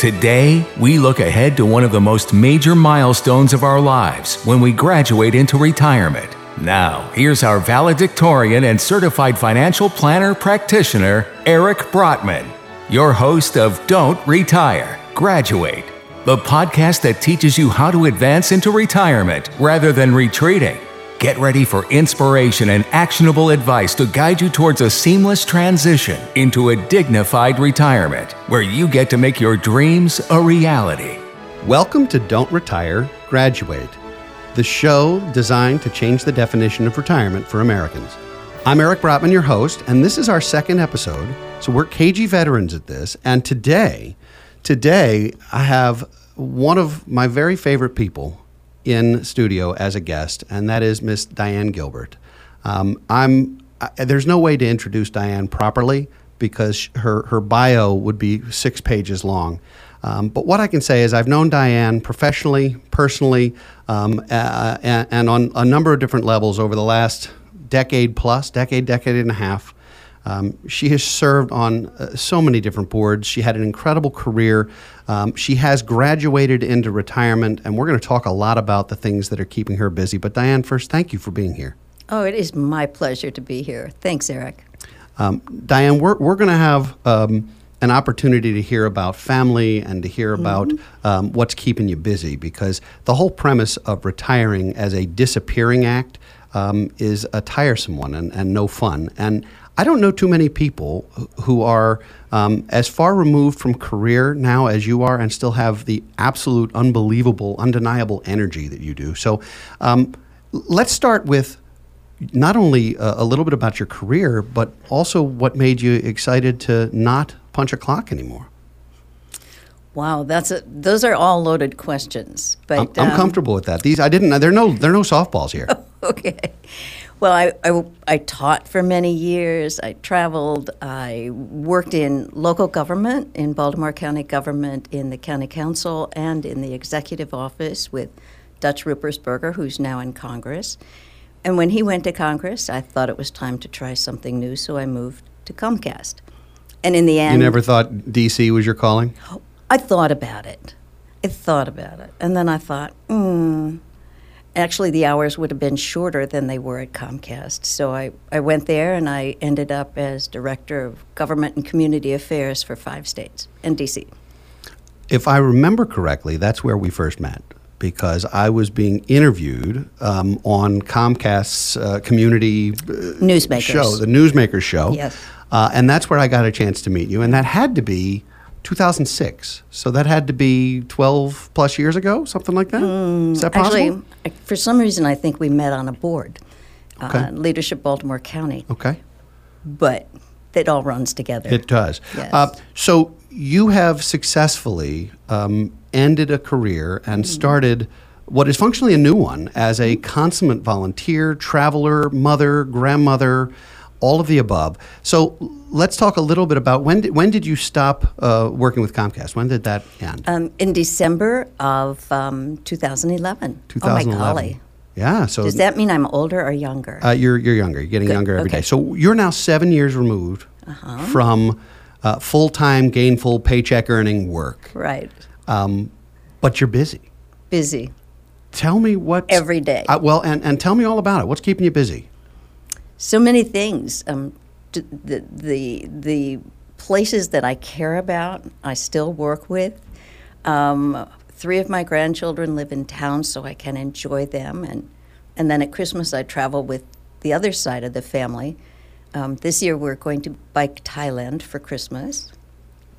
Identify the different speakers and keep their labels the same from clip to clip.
Speaker 1: Today, we look ahead to one of the most major milestones of our lives when we graduate into retirement. Now, here's our valedictorian and certified financial planner practitioner, Eric Brotman, your host of Don't Retire, Graduate, the podcast that teaches you how to advance into retirement rather than retreating. Get ready for inspiration and actionable advice to guide you towards a seamless transition into a dignified retirement where you get to make your dreams a reality.
Speaker 2: Welcome to Don't Retire, Graduate, the show designed to change the definition of retirement for Americans. I'm Eric Brotman, your host, and this is our second episode. So we're cagey veterans at this, and today, today I have one of my very favorite people in studio as a guest, and that is Miss Diane Gilbert. Um, I'm I, there's no way to introduce Diane properly because her her bio would be six pages long. Um, but what I can say is I've known Diane professionally, personally, um, uh, and, and, on a number of different levels over the last decade plus, decade, decade and a half. Um, she has served on uh, so many different boards. She had an incredible career. Um, she has graduated into retirement, and we're going to talk a lot about the things that are keeping her busy. But Diane, first, thank you for being here.
Speaker 3: Oh, it is my pleasure to be here. Thanks, Eric.
Speaker 2: Um, Diane, we're, we're going to have um, an opportunity to hear about family and to hear about mm-hmm. um, what's keeping you busy because the whole premise of retiring as a disappearing act um, is a tiresome one and, and no fun. And I don't know too many people who are um, as far removed from career now as you are and still have the absolute, unbelievable, undeniable energy that you do. So um, let's start with not only a, a, little bit about your career, but also what made you excited to not punch a clock anymore.
Speaker 3: Wow, that's a, those are all loaded questions.
Speaker 2: But I'm, I'm um, comfortable with that. These I didn't. There are no there are no softballs here.
Speaker 3: okay. Well, I, I, I, taught for many years. I traveled. I worked in local government, in Baltimore County government, in the county council, and in the executive office with Dutch Ruppersberger, who's now in Congress. And when he went to Congress, I thought it was time to try something new, so I moved to Comcast. And in the end.
Speaker 2: You never thought D.C. was your calling?
Speaker 3: I thought about it. I thought about it. And then I thought, hmm actually the hours would have been shorter than they were at Comcast. So I, I went there and I ended up as director of government and community affairs for five states and DC.
Speaker 2: If I remember correctly, that's where we first met because I was being interviewed um, on Comcast's uh, community uh,
Speaker 3: Newsmakers.
Speaker 2: show, the Newsmakers show.
Speaker 3: Yes.
Speaker 2: Uh, and that's where I got a chance to meet you. And that had to be 2006. So that had to be 12 plus years ago, something like that. Mm, Is that
Speaker 3: possible? Actually, for some reason, I think we met on a board, uh, okay. uh, Leadership Baltimore County.
Speaker 2: Okay.
Speaker 3: But it all runs together.
Speaker 2: It does.
Speaker 3: Yes. Uh,
Speaker 2: so you have successfully um, ended a career and mm. started what is functionally a new one as a consummate volunteer, traveler, mother, grandmother, all of the above. So let's talk a little bit about when did, when did you stop uh, working with Comcast? When did that end?
Speaker 3: Um, in December of um, 2011.
Speaker 2: 2011.
Speaker 3: Oh my golly.
Speaker 2: Yeah. So
Speaker 3: does that mean I'm older or younger?
Speaker 2: Uh, you're you're younger. You're getting Good. younger every
Speaker 3: okay.
Speaker 2: day. So you're now seven years removed uh-huh. from uh, full time, gainful, paycheck earning work.
Speaker 3: Right.
Speaker 2: Um, but you're busy.
Speaker 3: Busy.
Speaker 2: Tell me what
Speaker 3: every day.
Speaker 2: Uh, well, and and tell me all about it. What's keeping you busy?
Speaker 3: So many things. Um, the, the, the places that I care about, I still work with. Um, three of my grandchildren live in town, so I can enjoy them. And, and then at Christmas, I travel with the other side of the family. Um, this year, we're going to bike Thailand for Christmas.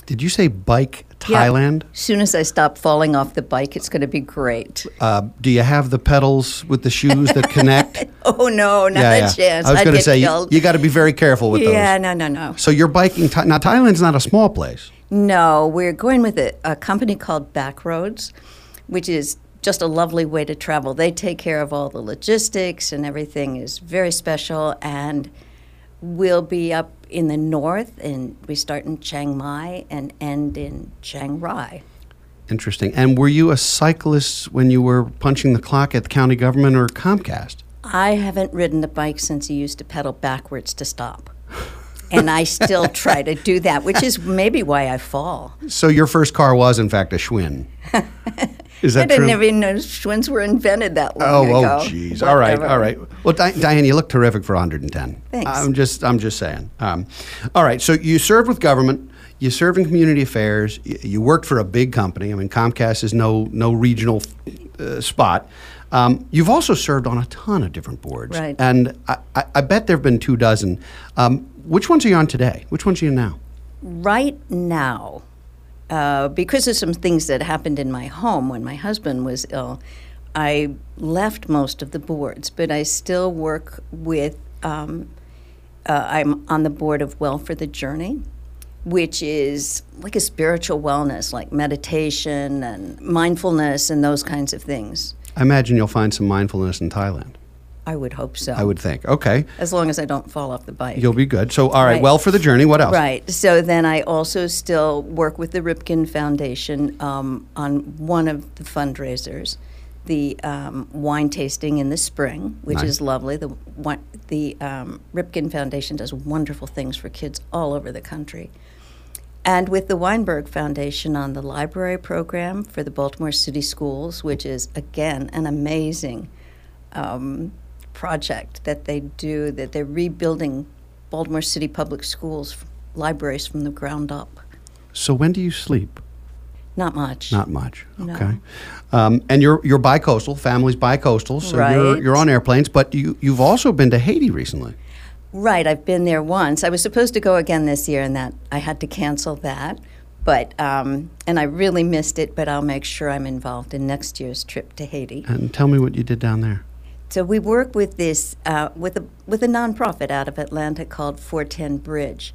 Speaker 2: Did you say bike Thailand?
Speaker 3: Yeah. As soon as I stop falling off the bike, it's going to be great.
Speaker 2: Uh, do you have the pedals with the shoes that connect?
Speaker 3: oh no, not
Speaker 2: yeah,
Speaker 3: a
Speaker 2: yeah.
Speaker 3: chance.
Speaker 2: I was
Speaker 3: going
Speaker 2: to say you, you got to be very careful with those.
Speaker 3: Yeah, no, no, no.
Speaker 2: So you're biking. Th- now Thailand's not a small place.
Speaker 3: No, we're going with a, a company called Backroads, which is just a lovely way to travel. They take care of all the logistics and everything is very special. And we'll be up in the north, and we start in Chiang Mai and end in Chiang Rai.
Speaker 2: Interesting. And were you a cyclist when you were punching the clock at the county government or Comcast?
Speaker 3: I haven't ridden a bike since he used to pedal backwards to stop. and I still try to do that, which is maybe why I fall.
Speaker 2: So your first car was, in fact, a Schwinn. Is that
Speaker 3: I didn't
Speaker 2: true?
Speaker 3: even know Schwinns were invented that long
Speaker 2: Oh,
Speaker 3: ago.
Speaker 2: oh, jeez. All right, all right. Well, Di- Diane, you look terrific for 110.
Speaker 3: Thanks.
Speaker 2: I'm just, I'm just saying. Um, all right. So you served with government. You served in community affairs. You, you worked for a big company. I mean, Comcast is no, no regional uh, spot. Um, you've also served on a ton of different boards.
Speaker 3: Right.
Speaker 2: And I, I, I bet there have been two dozen. Um, which ones are you on today? Which ones are you in now?
Speaker 3: Right now, uh, because of some things that happened in my home when my husband was ill, I left most of the boards, but I still work with. Um, uh, I'm on the board of Well for the Journey, which is like a spiritual wellness, like meditation and mindfulness and those kinds of things.
Speaker 2: I imagine you'll find some mindfulness in Thailand.
Speaker 3: I would hope so.
Speaker 2: I would think. Okay.
Speaker 3: as long as I don't fall off the bike.
Speaker 2: You'll be good. So, all right.
Speaker 3: Right.
Speaker 2: Well, for the journey, what else?
Speaker 3: Right. So then I also still work with the Ripken Foundation um, on one of the fundraisers, the um, wine tasting in the spring, which
Speaker 2: Nice.
Speaker 3: is lovely. The the um, Ripken Foundation does wonderful things for kids all over the country. And with the Weinberg Foundation on the library program for the Baltimore City Schools, which is again an amazing um, project that they do, that they're rebuilding Baltimore City Public Schools libraries from the ground up.
Speaker 2: So, when do you sleep?
Speaker 3: Not much.
Speaker 2: Not much.
Speaker 3: No.
Speaker 2: Okay. Um, and you're you're bicoastal. Family's bicoastal, so you're you're on airplanes. But you you've also been to Haiti recently.
Speaker 3: Right, I've been there once. I was supposed to go again this year, and that I had to cancel that. But um, and I really missed it. But I'll make sure I'm involved in next year's trip to Haiti.
Speaker 2: And tell me what you did down there.
Speaker 3: So we work with this uh, with a with a nonprofit out of Atlanta called 410 Bridge,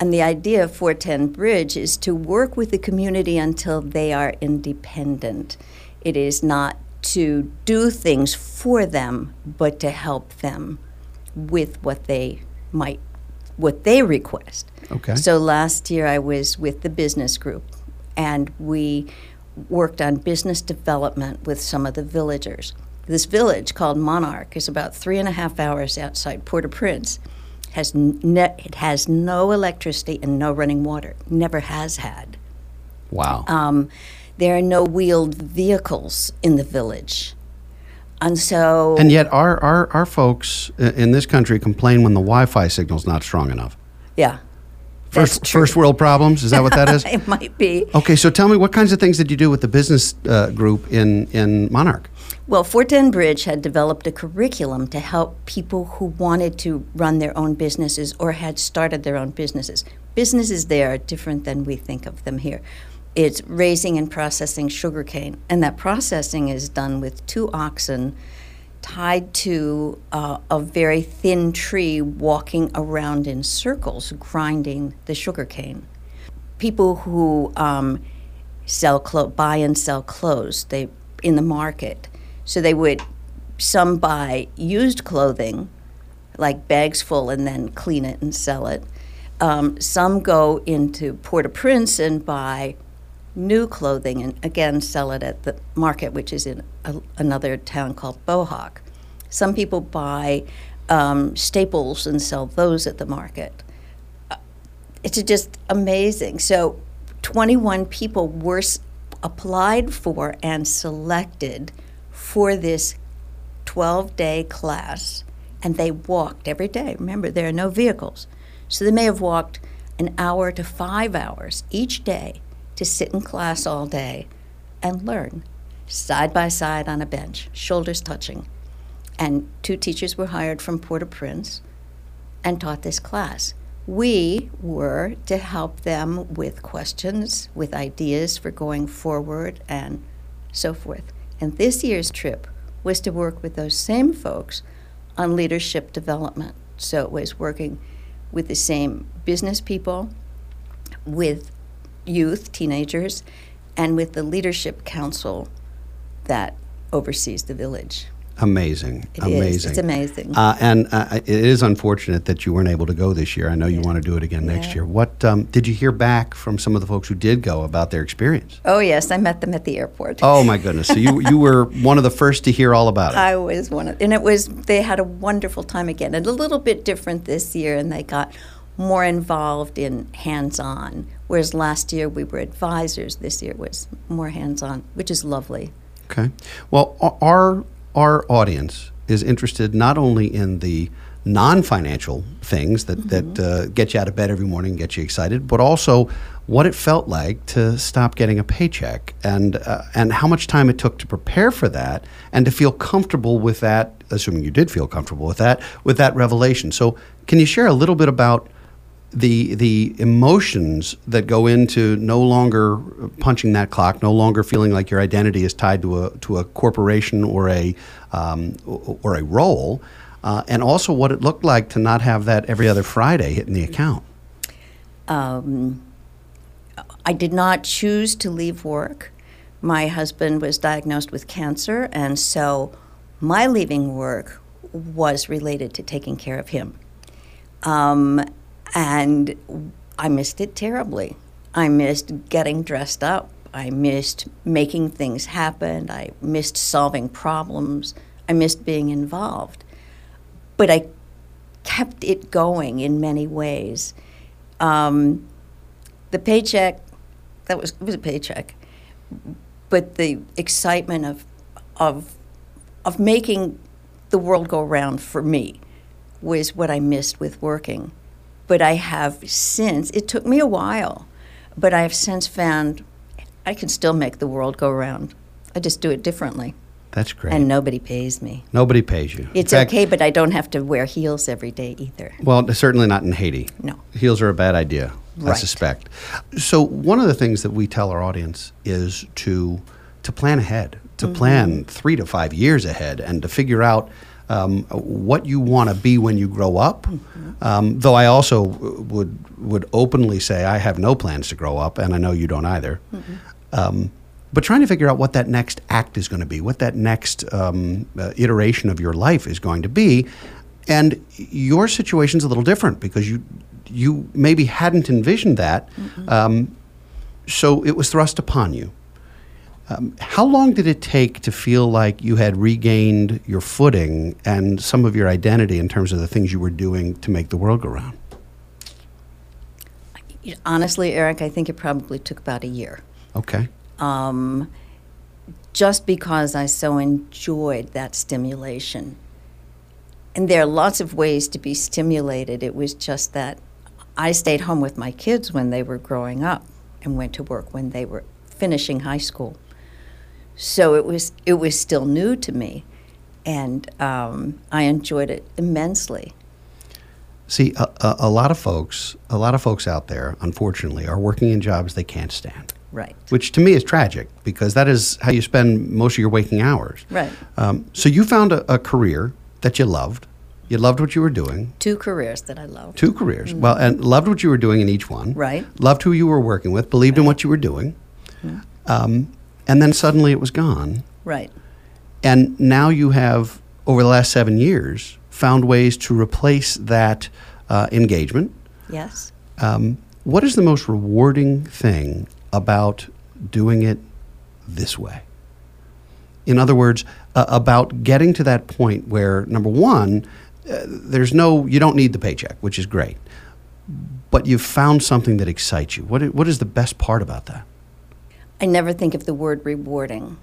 Speaker 3: and the idea of 410 Bridge is to work with the community until they are independent. It is not to do things for them, but to help them with what they might what they request.
Speaker 2: Okay.
Speaker 3: So last year I was with the business group, and we worked on business development with some of the villagers. This village called Monarch is about three and a half hours outside Port-au-Prince. Has ne- it has no electricity and no running water. Never has had.
Speaker 2: Wow.
Speaker 3: Um, there are no wheeled vehicles in the village, and so
Speaker 2: and yet, our, our our folks in this country complain when the Wi-Fi signal's not strong enough.
Speaker 3: yeah,
Speaker 2: First first world problems. Is that what that is?
Speaker 3: it might be.
Speaker 2: Okay. So tell me, what kinds of things did you do with the business uh, group in in Monarch?
Speaker 3: Well, 410 Bridge had developed a curriculum to help people who wanted to run their own businesses or had started their own businesses. Businesses there are different than we think of them here. It's raising and processing sugarcane, and that processing is done with two oxen tied to uh, a very thin tree walking around in circles, grinding the sugarcane. People who um, sell clo- buy and sell clothes they in the market. So they would some buy used clothing, like bags full, and then clean it and sell it. Um, some go into Port-au-Prince and buy new clothing and again sell it at the market, which is in a, another town called Bohawk. Some people buy um, staples and sell those at the market it's just amazing. So, 21 people were s- applied for and selected for this 12 day class, and they walked every day. Remember, there are no vehicles. So, they may have walked an hour to five hours each day to sit in class all day and learn side by side on a bench, shoulders touching. And two teachers were hired from Port au Prince and taught this class. We were to help them with questions, with ideas for going forward, and so forth. And this year's trip was to work with those same folks on leadership development. So it was working with the same business people, with youth, teenagers, and with the leadership council that oversees the village.
Speaker 2: Amazing,
Speaker 3: It is.
Speaker 2: amazing.
Speaker 3: It's amazing.
Speaker 2: Uh, and uh, it is unfortunate that you weren't able to go this year. I know you want to do it again next year. What um, did you hear back from some of the folks who did go about their experience?
Speaker 3: Oh yes, I met them at the airport.
Speaker 2: Oh my goodness! So you you were one of the first to hear all about it.
Speaker 3: I was one of, and it was they had a wonderful time again, and a little bit different this year, and they got more involved in hands-on. Whereas last year we were advisors, this year was more hands-on, which is lovely.
Speaker 2: Okay. Well, our our audience is interested not only in the non-financial things that that uh, get you out of bed every morning, get you excited, but also what it felt like to stop getting a paycheck and uh, and how much time it took to prepare for that and to feel comfortable with that. Assuming you did feel comfortable with that, with that revelation. So, can you share a little bit about? The the emotions that go into no longer punching that clock, no longer feeling like your identity is tied to a to a corporation or a um, or a role, uh, and also what it looked like to not have that every other Friday hitting the account.
Speaker 3: Um, I did not choose to leave work. My husband was diagnosed with cancer, and so my leaving work was related to taking care of him. Um, and I missed it terribly. I missed getting dressed up. I missed making things happen. I missed solving problems. I missed being involved. But I kept it going in many ways. Um, the paycheck, that was, it was a paycheck, but the excitement of, of, of making the world go round for me was what I missed with working. But I have since, it took me a while, but I have since found I can still make the world go round. I just do it differently.
Speaker 2: That's great.
Speaker 3: And nobody pays me.
Speaker 2: Nobody pays you.
Speaker 3: It's
Speaker 2: fact-
Speaker 3: okay, but I don't have to wear heels every day either.
Speaker 2: Well, certainly not in Haiti.
Speaker 3: No.
Speaker 2: Heels are a bad idea, I suspect. So one of the things that we tell our audience is to to plan ahead, to
Speaker 3: Mm-hmm.
Speaker 2: plan three to five years ahead, and to figure out um, what you want to be when you grow up.
Speaker 3: Mm-hmm.
Speaker 2: Um, though I also would would openly say I have no plans to grow up, and I know you don't either.
Speaker 3: Mm-hmm.
Speaker 2: Um, but trying to figure out what that next act is going to be, what that next um, uh, iteration of your life is going to be, and your situation's a little different because you you maybe hadn't envisioned that, um, so it was thrust upon you. Um, how long did it take to feel like you had regained your footing and some of your identity in terms of the things you were doing to make the world go round?
Speaker 3: Honestly, Eric, I think it probably took about a year.
Speaker 2: Okay.
Speaker 3: um, just because I so enjoyed that stimulation. And there are lots of ways to be stimulated. It was just that I stayed home with my kids when they were growing up and went to work when they were finishing high school. So it was it was still new to me, and um, I enjoyed it immensely.
Speaker 2: See, a, a, a lot of folks, a lot of folks out there, unfortunately, are working in jobs they can't stand.
Speaker 3: Right.
Speaker 2: Which to me is tragic because that is how you spend most of your waking hours.
Speaker 3: Right.
Speaker 2: Um, so you found a, a career that you loved. You loved what you were doing.
Speaker 3: Two careers that I loved.
Speaker 2: Two careers. Well, and loved what you were doing in each one.
Speaker 3: Right.
Speaker 2: Loved who you were working with. Believed in what you were doing. Um, and then suddenly it was gone.
Speaker 3: Right.
Speaker 2: And now you have, over the last seven years, found ways to replace that uh, engagement.
Speaker 3: Yes.
Speaker 2: Um, what is the most rewarding thing about doing it this way? In other words, uh, about getting to that point where, number one, uh, there's no, you don't need the paycheck, which is great, but you've found something that excites you. What, what is the best part about that?
Speaker 3: I never think of the word rewarding.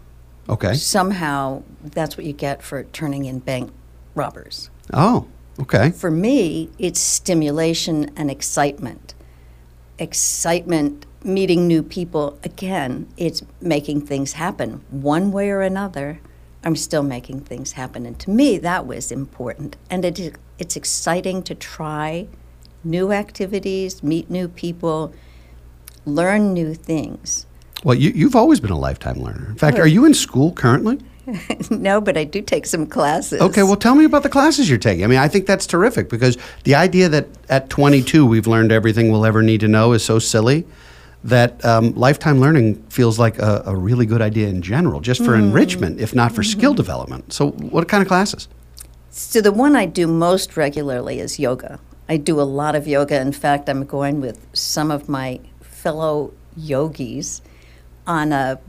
Speaker 2: Okay.
Speaker 3: Somehow, that's what you get for turning in bank robbers.
Speaker 2: Oh, okay.
Speaker 3: For me, it's stimulation and excitement. Excitement, meeting new people. Again, it's making things happen. One way or another, I'm still making things happen. And to me, that was important. And it, it's exciting to try new activities, meet new people, learn new things.
Speaker 2: Well, you, you've always been a lifetime learner. In fact, are you in school currently?
Speaker 3: no, but I do take some classes.
Speaker 2: Okay, well, tell me about the classes you're taking. I mean, I think that's terrific because the idea that at 22 we've learned everything we'll ever need to know is so silly. that um, lifetime learning feels like a, a, really good idea in general, just for mm. enrichment, if not for mm-hmm. skill development. So, what kind of classes?
Speaker 3: So, the one I do most regularly is yoga. I do a lot of yoga. In fact, I'm going with some of my fellow yogis on a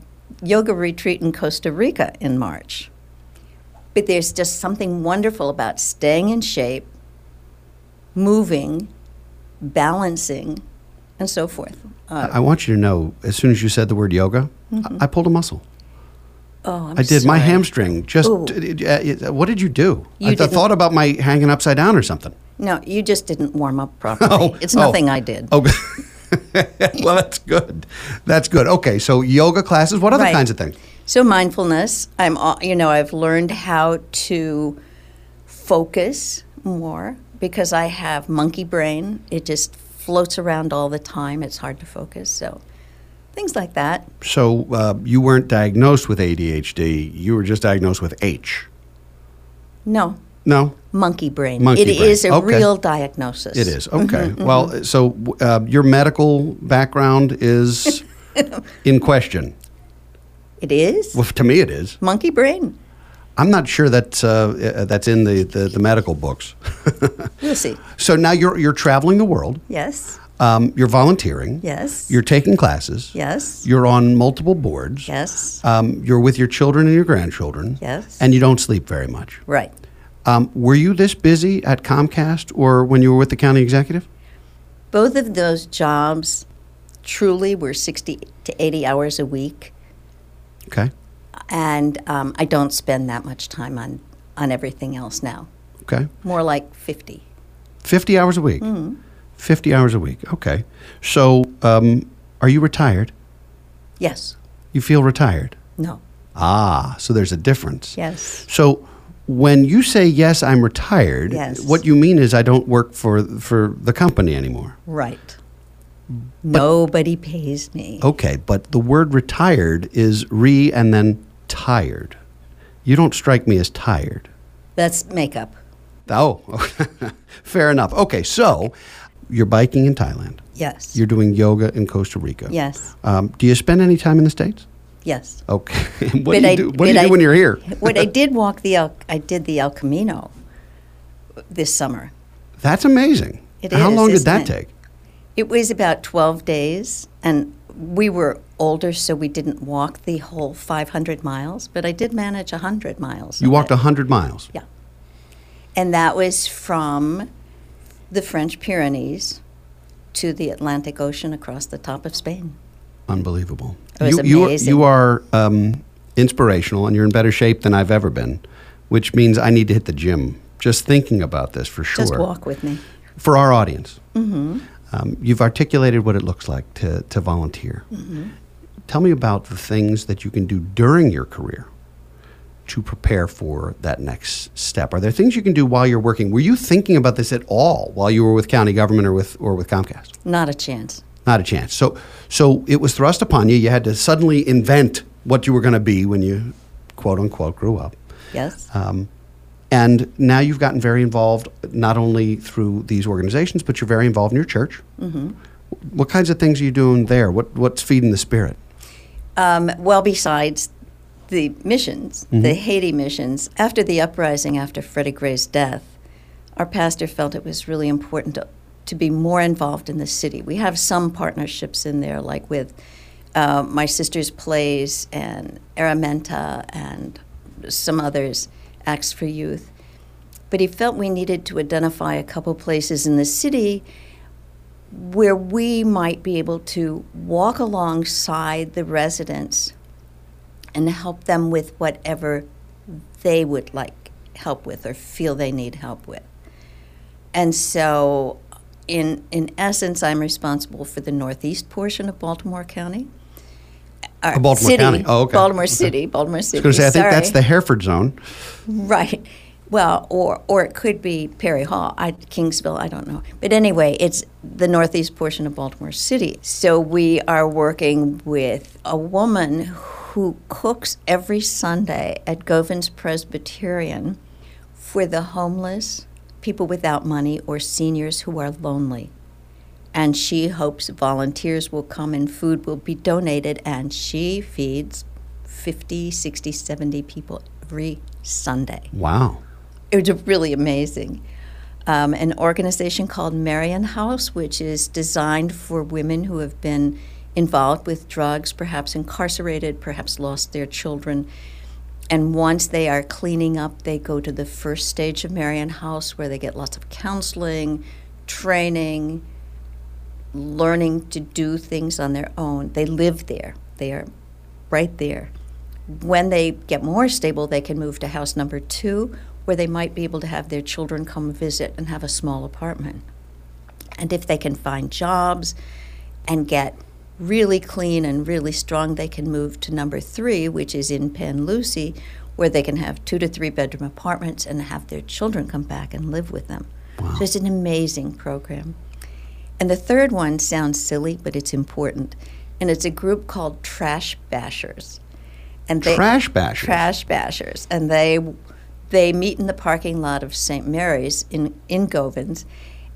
Speaker 3: yoga retreat in Costa Rica in March. But there's just something wonderful about staying in shape, moving, balancing, and so forth.
Speaker 2: Uh, I want you to know, as soon as you said the word yoga, mm-hmm. I, I, pulled a muscle.
Speaker 3: Oh, I'm
Speaker 2: i did.
Speaker 3: Sorry.
Speaker 2: My hamstring just. Uh, what did you do? You I, I thought about my hanging upside down or something.
Speaker 3: No, you just didn't warm up properly. Oh, it's nothing
Speaker 2: oh.
Speaker 3: I did.
Speaker 2: Oh. well, that's good. That's good. Okay, so yoga classes. What other right. kinds of things?
Speaker 3: So mindfulness. I'm. You know, I've learned how to focus more because I have monkey brain. It just floats around all the time. It's hard to focus. So things like that.
Speaker 2: So uh, you weren't diagnosed with ADHD. You were just diagnosed with H.
Speaker 3: No.
Speaker 2: No.
Speaker 3: Monkey brain.
Speaker 2: Monkey
Speaker 3: it
Speaker 2: brain.
Speaker 3: is a
Speaker 2: okay.
Speaker 3: real diagnosis.
Speaker 2: It is. Okay. Mm-hmm, well, mm-hmm. so uh, your medical background is in question.
Speaker 3: It is?
Speaker 2: Well, to me, it is.
Speaker 3: Monkey brain.
Speaker 2: I'm not sure that uh, that's in the, the, the medical books.
Speaker 3: we'll see.
Speaker 2: So now you're you're traveling the world.
Speaker 3: Yes.
Speaker 2: Um, you're volunteering.
Speaker 3: Yes.
Speaker 2: You're taking classes.
Speaker 3: Yes.
Speaker 2: You're on multiple boards.
Speaker 3: Yes.
Speaker 2: Um, you're with your children and your grandchildren.
Speaker 3: Yes.
Speaker 2: And you don't sleep very much.
Speaker 3: Right.
Speaker 2: Um, were you this busy at Comcast or when you were with the county executive?
Speaker 3: Both of those jobs truly were 60 to 80 hours a week.
Speaker 2: Okay.
Speaker 3: And um, I don't spend that much time on, on everything else now.
Speaker 2: Okay.
Speaker 3: More like 50.
Speaker 2: 50 hours a week?
Speaker 3: Mm-hmm.
Speaker 2: 50 hours a week. Okay. So, um, are you retired?
Speaker 3: Yes.
Speaker 2: You feel retired?
Speaker 3: No.
Speaker 2: Ah, so there's a difference.
Speaker 3: Yes.
Speaker 2: So, when you say yes, I'm retired,
Speaker 3: yes.
Speaker 2: what you mean is I don't work for for the company anymore.
Speaker 3: Right. But, Nobody pays me.
Speaker 2: Okay, but the word retired is re and then tired. You don't strike me as tired.
Speaker 3: That's makeup.
Speaker 2: Oh, fair enough. Okay, so you're biking in Thailand.
Speaker 3: Yes.
Speaker 2: You're doing yoga in Costa Rica.
Speaker 3: Yes.
Speaker 2: Um, do you spend any time in the States?
Speaker 3: Yes.
Speaker 2: Okay. what but do you I, do, what do, you do when you're here?
Speaker 3: what I did walk the El, I did the El Camino this summer.
Speaker 2: That's amazing.
Speaker 3: It
Speaker 2: How
Speaker 3: is,
Speaker 2: long did that
Speaker 3: it?
Speaker 2: take?
Speaker 3: It was about 12 days, and we were older, so we didn't walk the whole 500 miles, but I did manage 100 miles.
Speaker 2: You walked 100 miles?
Speaker 3: Yeah. And that was from the French Pyrenees to the Atlantic Ocean across the top of Spain.
Speaker 2: Unbelievable. You. You, you are um, inspirational and you're in better shape than I've ever been, which means I need to hit the gym. Just thinking about this for sure.
Speaker 3: Just walk with me.
Speaker 2: For our audience.
Speaker 3: Mm-hmm.
Speaker 2: Um, you've articulated what it looks like to, to volunteer.
Speaker 3: Mm-hmm.
Speaker 2: Tell me about the things that you can do during your career to prepare for that next step? Are there things you can do while you're working? Were you thinking about this at all while you were with county government or with or with Comcast?
Speaker 3: Not a chance.
Speaker 2: Not a chance. So so it was thrust upon you. You had to suddenly invent what you were going to be when you quote unquote grew up.
Speaker 3: Yes.
Speaker 2: Um, and now you've gotten very involved, not only through these organizations, but you're very involved in your church.
Speaker 3: Mm-hmm.
Speaker 2: What kinds of things are you doing there? What what's feeding the spirit?
Speaker 3: Um, well, besides the missions,
Speaker 2: Mm-hmm.
Speaker 3: the Haiti missions, after the uprising, after Freddie Gray's death, our pastor felt it was really important to, to be more involved in the city. We have some partnerships in there, like with uh, My Sister's Place and Aramenta and some others, Acts for Youth. But he felt we needed to identify a couple places in the city where we might be able to walk alongside the residents and help them with whatever they would like help with or feel they need help with. And so, in, in essence, I'm responsible for the northeast portion of Baltimore County.
Speaker 2: Oh, Baltimore
Speaker 3: city,
Speaker 2: County. Oh, okay.
Speaker 3: Baltimore
Speaker 2: Okay.
Speaker 3: City, Baltimore City.
Speaker 2: I was say, I think that's the Hereford zone.
Speaker 3: Right. Well, or or it could be Perry Hall, I, Kingsville. I don't know. But anyway, it's the northeast portion of Baltimore City. So we are working with a woman who cooks every Sunday at Govans Presbyterian for the homeless, people without money, or seniors who are lonely. And she hopes volunteers will come and food will be donated. And she feeds 50, 60, 70 people every Sunday.
Speaker 2: Wow.
Speaker 3: It was really amazing. Um, an organization called Marian House, which is designed for women who have been involved with drugs, perhaps incarcerated, perhaps lost their children. And once they are cleaning up, they go to the first stage of Marian House where they get lots of counseling, training, learning to do things on their own. They live there, they are right there. When they get more stable, they can move to house number two, where they might be able to have their children come visit and have a small apartment. And if they can find jobs and get really clean and really strong, they can move to number three, which is in Pen Lucy, where they can have two to three bedroom apartments and have their children come back and live with them. Wow. So it's an amazing program. And the third one sounds silly, but it's important. And it's a group called Trash Bashers.
Speaker 2: And they, trash bashers.
Speaker 3: Trash bashers, and they they meet in the parking lot of St. Mary's in in Govans,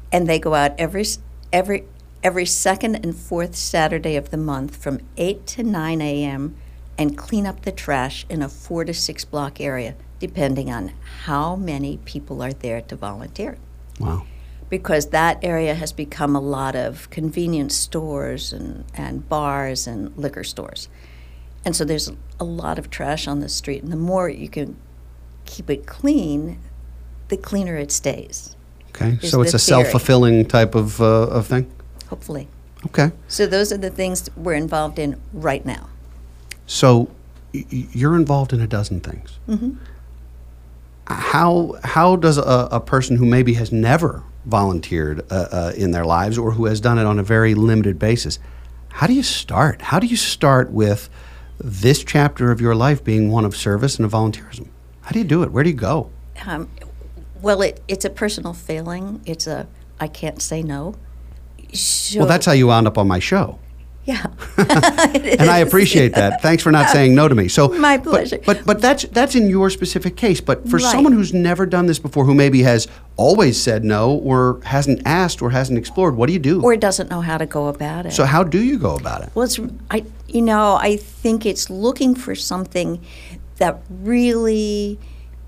Speaker 3: and they go out every every every second and fourth Saturday of the month from 8 to 9 a.m. and clean up the trash in a four to six block area, depending on how many people are there to volunteer.
Speaker 2: Wow.
Speaker 3: Because that area has become a lot of convenience stores and, and bars and liquor stores. And so there's a lot of trash on the street. And the more you can keep it clean, the cleaner it stays.
Speaker 2: Okay, so it's a self fulfilling type of, uh, of thing?
Speaker 3: Hopefully.
Speaker 2: Okay.
Speaker 3: So those are the things we're involved in right now.
Speaker 2: So y- you're involved in a dozen things.
Speaker 3: Mm-hmm.
Speaker 2: How how does a, a, person who maybe has never volunteered uh, uh, in their lives or who has done it on a very limited basis, how do you start? How do you start with this chapter of your life being one of service and of volunteerism? How do you do it? Where do you go?
Speaker 3: Um, well, it, it's a personal failing. It's a I can't say no.
Speaker 2: So, well, that's how you wound up on my show.
Speaker 3: Yeah,
Speaker 2: and I appreciate that. Thanks for not saying no to me. So
Speaker 3: my pleasure.
Speaker 2: But but, but that's that's in your specific case. But for right. someone who's never done this before, who maybe has always said no, or hasn't asked, or hasn't explored, what do you do?
Speaker 3: Or doesn't know how to go about it.
Speaker 2: So how do you go about it?
Speaker 3: Well, it's I you know I think it's looking for something that really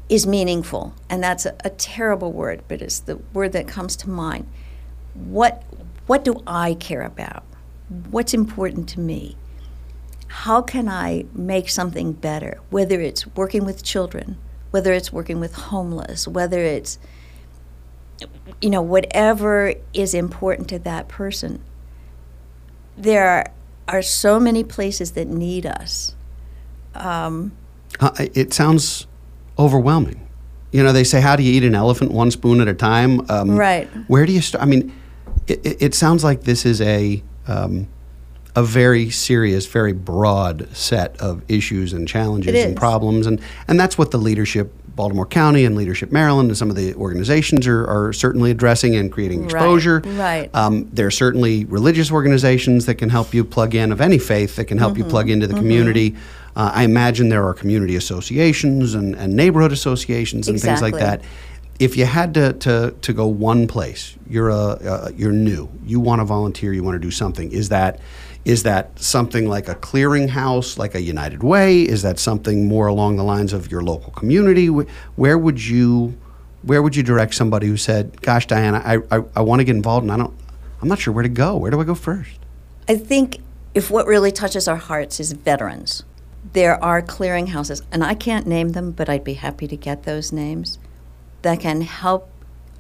Speaker 3: is meaningful, and that's a, a terrible word, but it's the word that comes to mind. What what do I care about? What's important to me? How can I make something better? Whether it's working with children, whether it's working with homeless, whether it's, you know, whatever is important to that person. There are so many places that need us. Um,
Speaker 2: uh, it sounds overwhelming. You know, they say, "How do you eat an elephant? One spoon at a time."
Speaker 3: Um, right.
Speaker 2: Where do you start? I mean, it, it sounds like this is a um, a very serious, very broad set of issues and challenges and problems, and and that's what the leadership. Baltimore County and Leadership Maryland and some of the organizations are, are certainly addressing and creating exposure.
Speaker 3: Right. right.
Speaker 2: Um, there are certainly religious organizations that can help you plug in of any faith that can help mm-hmm. you plug into the mm-hmm. community. Uh, I imagine there are community associations and, and neighborhood associations and
Speaker 3: exactly.
Speaker 2: things like that if you had to, to, to go one place, you're a uh, you're new, you want to volunteer, you want to do something. Is that is that something like a clearinghouse, like a United Way? Is that something more along the lines of your local community? Where would you where would you direct somebody who said, "Gosh, Diana, I, I, I want to get involved, and I don't, I'm not sure where to go. Where do I go first?
Speaker 3: I think if what really touches our hearts is veterans, there are clearinghouses, and I can't name them, but I'd be happy to get those names that can help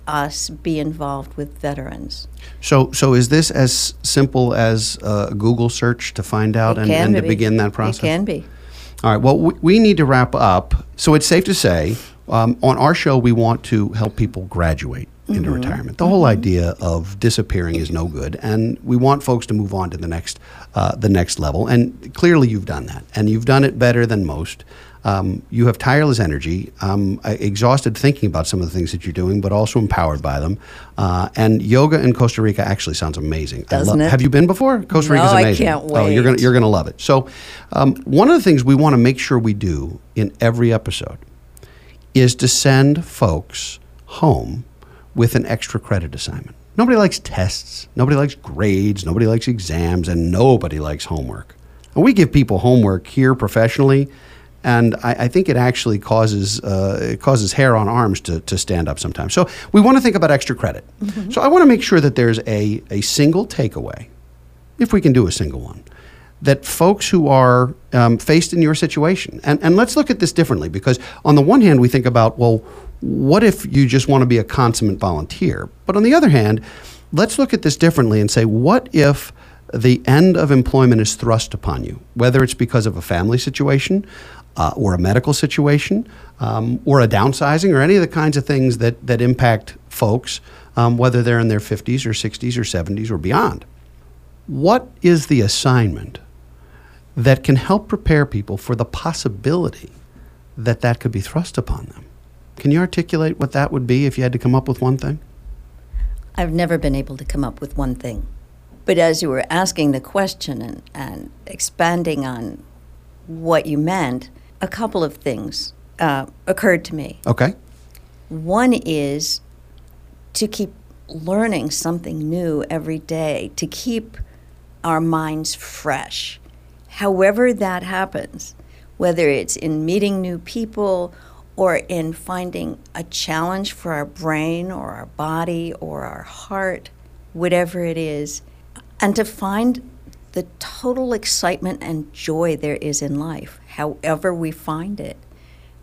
Speaker 3: us be involved with veterans.
Speaker 2: So, so is this as simple as a Google search to find out and, and to begin that process?
Speaker 3: It can be.
Speaker 2: All right. Well, we, we need to wrap up. So it's safe to say, um, on our show, we want to help people graduate into mm-hmm. retirement. The mm-hmm. whole idea of disappearing is no good, and we want folks to move on to the next, uh, the next level. And clearly, you've done that, and you've done it better than most. Um, you have tireless energy. I'm exhausted thinking about some of the things that you're doing, but also empowered by them. Uh, and yoga in Costa Rica actually sounds amazing.
Speaker 3: Doesn't it?
Speaker 2: Have you been before? Costa
Speaker 3: no,
Speaker 2: Rica's amazing.
Speaker 3: I can't wait.
Speaker 2: Oh, you're gonna you're gonna love it. So, um, one of the things we want to make sure we do in every episode is to send folks home with an extra credit assignment. Nobody likes tests. Nobody likes grades. Nobody likes exams. And nobody likes homework. And we give people homework here professionally. And I, I think it actually causes uh, it causes hair on arms to, to stand up sometimes. So we want to think about extra credit. So I want to make sure that there's a, a single takeaway, if we can do a single one, that folks who are um, faced in your situation, and, and let's look at this differently because on the one hand, we think about, well, what if you just want to be a consummate volunteer? But on the other hand, let's look at this differently and say, what if the end of employment is thrust upon you, whether it's because of a family situation uh, or a medical situation um, or a downsizing or any of the kinds of things that, that impact folks, um, whether they're in their 50s or 60s or 70s or beyond. What is the assignment that can help prepare people for the possibility that that could be thrust upon them? Can you articulate what that would be if you had to come up with one thing?
Speaker 3: I've never been able to come up with one thing. But as you were asking the question and, and expanding on what you meant, a couple of things uh, occurred to me.
Speaker 2: Okay.
Speaker 3: One is to keep learning something new every day, to keep our minds fresh. However, that happens, whether it's in meeting new people or in finding a challenge for our brain or our body or our heart, whatever it is, and to find the total excitement and joy there is in life, however we find it.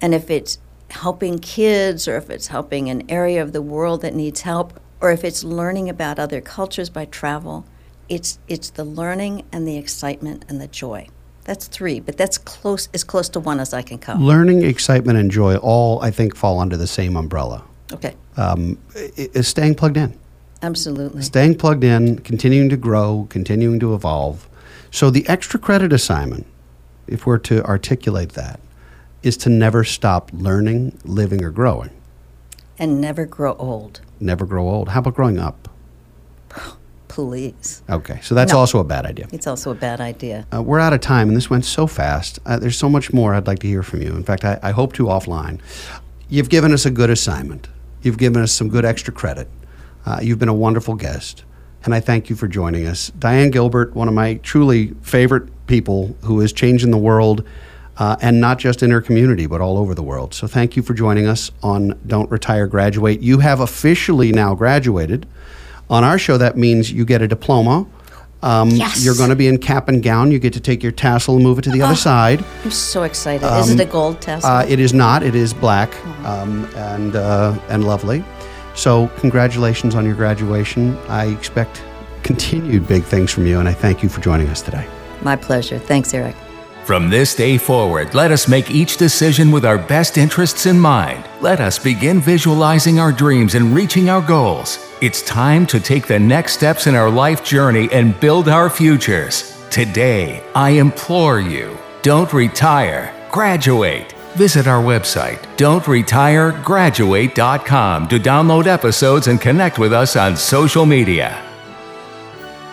Speaker 3: And if it's helping kids, or if it's helping an area of the world that needs help, or if it's learning about other cultures by travel, it's, it's the learning and the excitement and the joy. That's three, but that's close as close to one as I can come.
Speaker 2: Learning, excitement, and joy all, I think, fall under the same umbrella.
Speaker 3: Okay,
Speaker 2: Um, is staying plugged in.
Speaker 3: absolutely.
Speaker 2: Staying plugged in, continuing to grow, continuing to evolve. So the extra credit assignment, if we're to articulate that, is to never stop learning, living, or growing.
Speaker 3: And never grow old,
Speaker 2: Never grow old. How about growing up?
Speaker 3: please.
Speaker 2: Okay, so that's
Speaker 3: No.
Speaker 2: also a bad idea.
Speaker 3: It's also a bad idea.
Speaker 2: Uh, we're out of time, and this went so fast. Uh, there's so much more I'd like to hear from you. In fact, I, I hope to offline. You've given us a good assignment. You've given us some good extra credit. Uh, you've been a wonderful guest, and I thank you for joining us. Diane Gilbert, one of my truly favorite people who is changing the world, uh, and not just in her community, but all over the world. So thank you for joining us on Don't Retire, Graduate. You have officially now graduated. On our show, that means you get a diploma. Um,
Speaker 3: Yes.
Speaker 2: You're going to be in cap and gown. You get to take your tassel and move it to the other side.
Speaker 3: I'm so excited. is it a gold test?
Speaker 2: Uh, it is not. It is black um, and uh, and lovely. So congratulations on your graduation. I expect continued big things from you, and I thank you for joining us today.
Speaker 3: My pleasure. Thanks, Eric.
Speaker 1: From this day forward, let us make each decision with our best interests in mind. Let us begin visualizing our dreams and reaching our goals. It's time to take the next steps in our life journey and build our futures. Today, I implore you don't retire, graduate. Visit our website, don'tretiregraduate.com, to download episodes and connect with us on social media.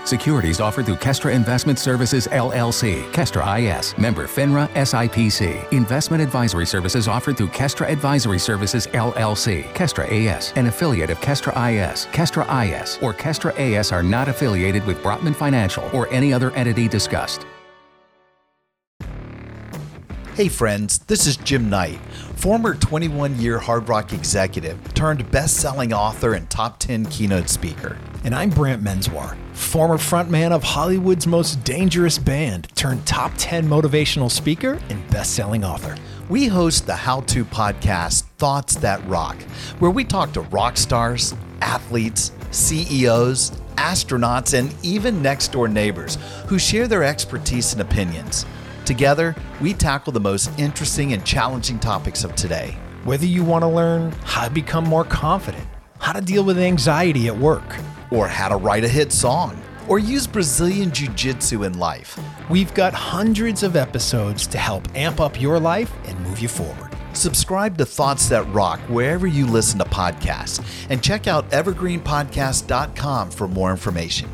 Speaker 1: Securities offered through Kestra Investment Services LLC, Kestra IS, member FINRA SIPC. Investment advisory services offered through Kestra Advisory Services LLC, Kestra AS, an affiliate of Kestra IS. Kestra IS or Kestra AS are not affiliated with Brotman Financial or any other entity discussed.
Speaker 4: Hey friends, this is Jim Knight, former 21 year Hard Rock executive turned best selling author and top 10 keynote speaker.
Speaker 5: And I'm Brant Menswar, former frontman of Hollywood's most dangerous band, turned top 10 motivational speaker and best selling author.
Speaker 4: We host the how to podcast Thoughts That Rock, where we talk to rock stars, athletes, CEOs, astronauts, and even next door neighbors who share their expertise and opinions. Together, we tackle the most interesting and challenging topics of today.
Speaker 5: Whether you want to learn how to become more confident, how to deal with anxiety at work,
Speaker 4: or how to write a hit song, or use Brazilian Jiu Jitsu in life.
Speaker 5: we've got hundreds of episodes to help amp up your life and move you forward.
Speaker 4: Subscribe to Thoughts That Rock wherever you listen to podcasts and check out evergreenpodcast.com for more information.